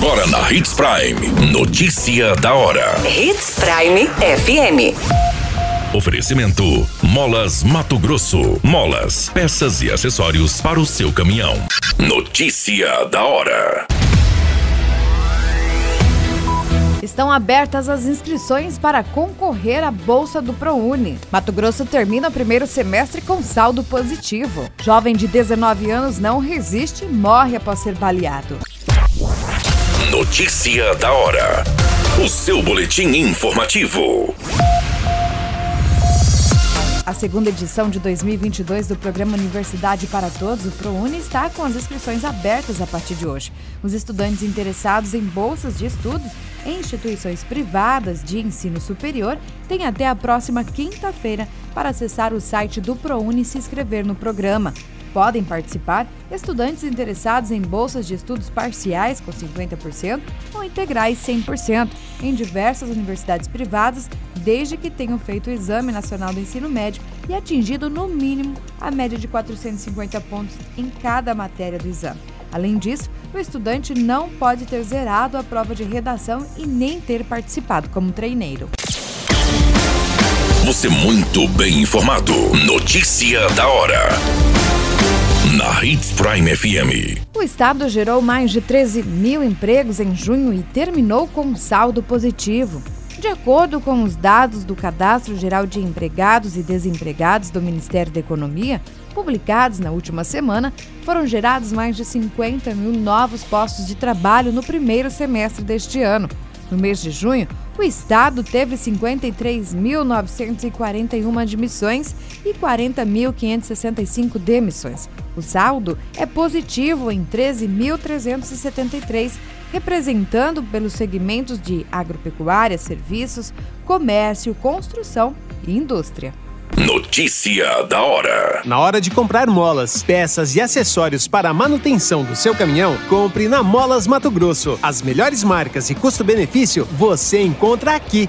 Agora na Hits Prime. Notícia da hora. Hits Prime FM. Oferecimento: Molas Mato Grosso. Molas, peças e acessórios para o seu caminhão. Notícia da hora. Estão abertas as inscrições para concorrer à Bolsa do ProUni. Mato Grosso termina o primeiro semestre com saldo positivo. Jovem de 19 anos não resiste e morre após ser baleado. Notícia da hora. O seu boletim informativo. A segunda edição de 2022 do programa Universidade para Todos, o ProUni, está com as inscrições abertas a partir de hoje. Os estudantes interessados em bolsas de estudos em instituições privadas de ensino superior têm até a próxima quinta-feira para acessar o site do ProUni e se inscrever no programa. Podem participar estudantes interessados em bolsas de estudos parciais com 50% ou integrais 100% em diversas universidades privadas, desde que tenham feito o Exame Nacional do Ensino Médio e atingido no mínimo a média de 450 pontos em cada matéria do exame. Além disso, o estudante não pode ter zerado a prova de redação e nem ter participado como treineiro. Você muito bem informado. Notícia da hora. Na Hits Prime FM. O estado gerou mais de 13 mil empregos em junho e terminou com um saldo positivo. De acordo com os dados do Cadastro Geral de Empregados e Desempregados do Ministério da Economia, publicados na última semana, foram gerados mais de 50 mil novos postos de trabalho no primeiro semestre deste ano. No mês de junho, o estado teve 53.941 admissões e 40.565 demissões. O saldo é positivo em 13.373, representando pelos segmentos de agropecuária, serviços, comércio, construção e indústria. Notícia da hora. Na hora de comprar molas, peças e acessórios para a manutenção do seu caminhão, compre na Molas Mato Grosso. As melhores marcas e custo-benefício você encontra aqui.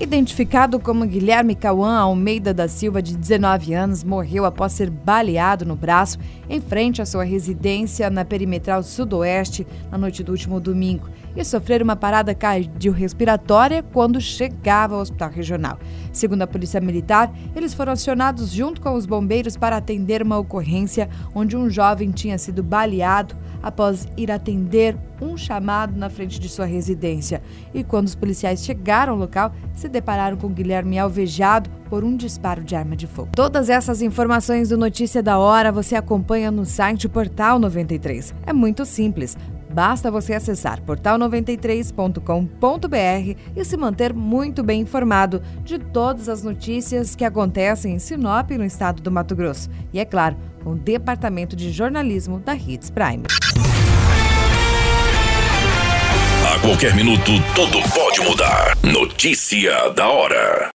Identificado como Guilherme Cauã Almeida da Silva, de 19 anos, morreu após ser baleado no braço em frente à sua residência na perimetral sudoeste na noite do último domingo e sofrer uma parada cardiorrespiratória quando chegava ao hospital regional. Segundo a Polícia Militar, eles foram acionados junto com os bombeiros para atender uma ocorrência onde um jovem tinha sido baleado após ir atender um chamado na frente de sua residência. E quando os policiais chegaram ao local, se depararam com Guilherme alvejado por um disparo de arma de fogo. Todas essas informações do Notícia da Hora você acompanha no site Portal 93. É muito simples. Basta você acessar portal93.com.br e se manter muito bem informado de todas as notícias que acontecem em Sinop, no estado do Mato Grosso. E é claro, com o Departamento de Jornalismo da Hits Prime. A qualquer minuto, tudo pode mudar. Notícia da hora.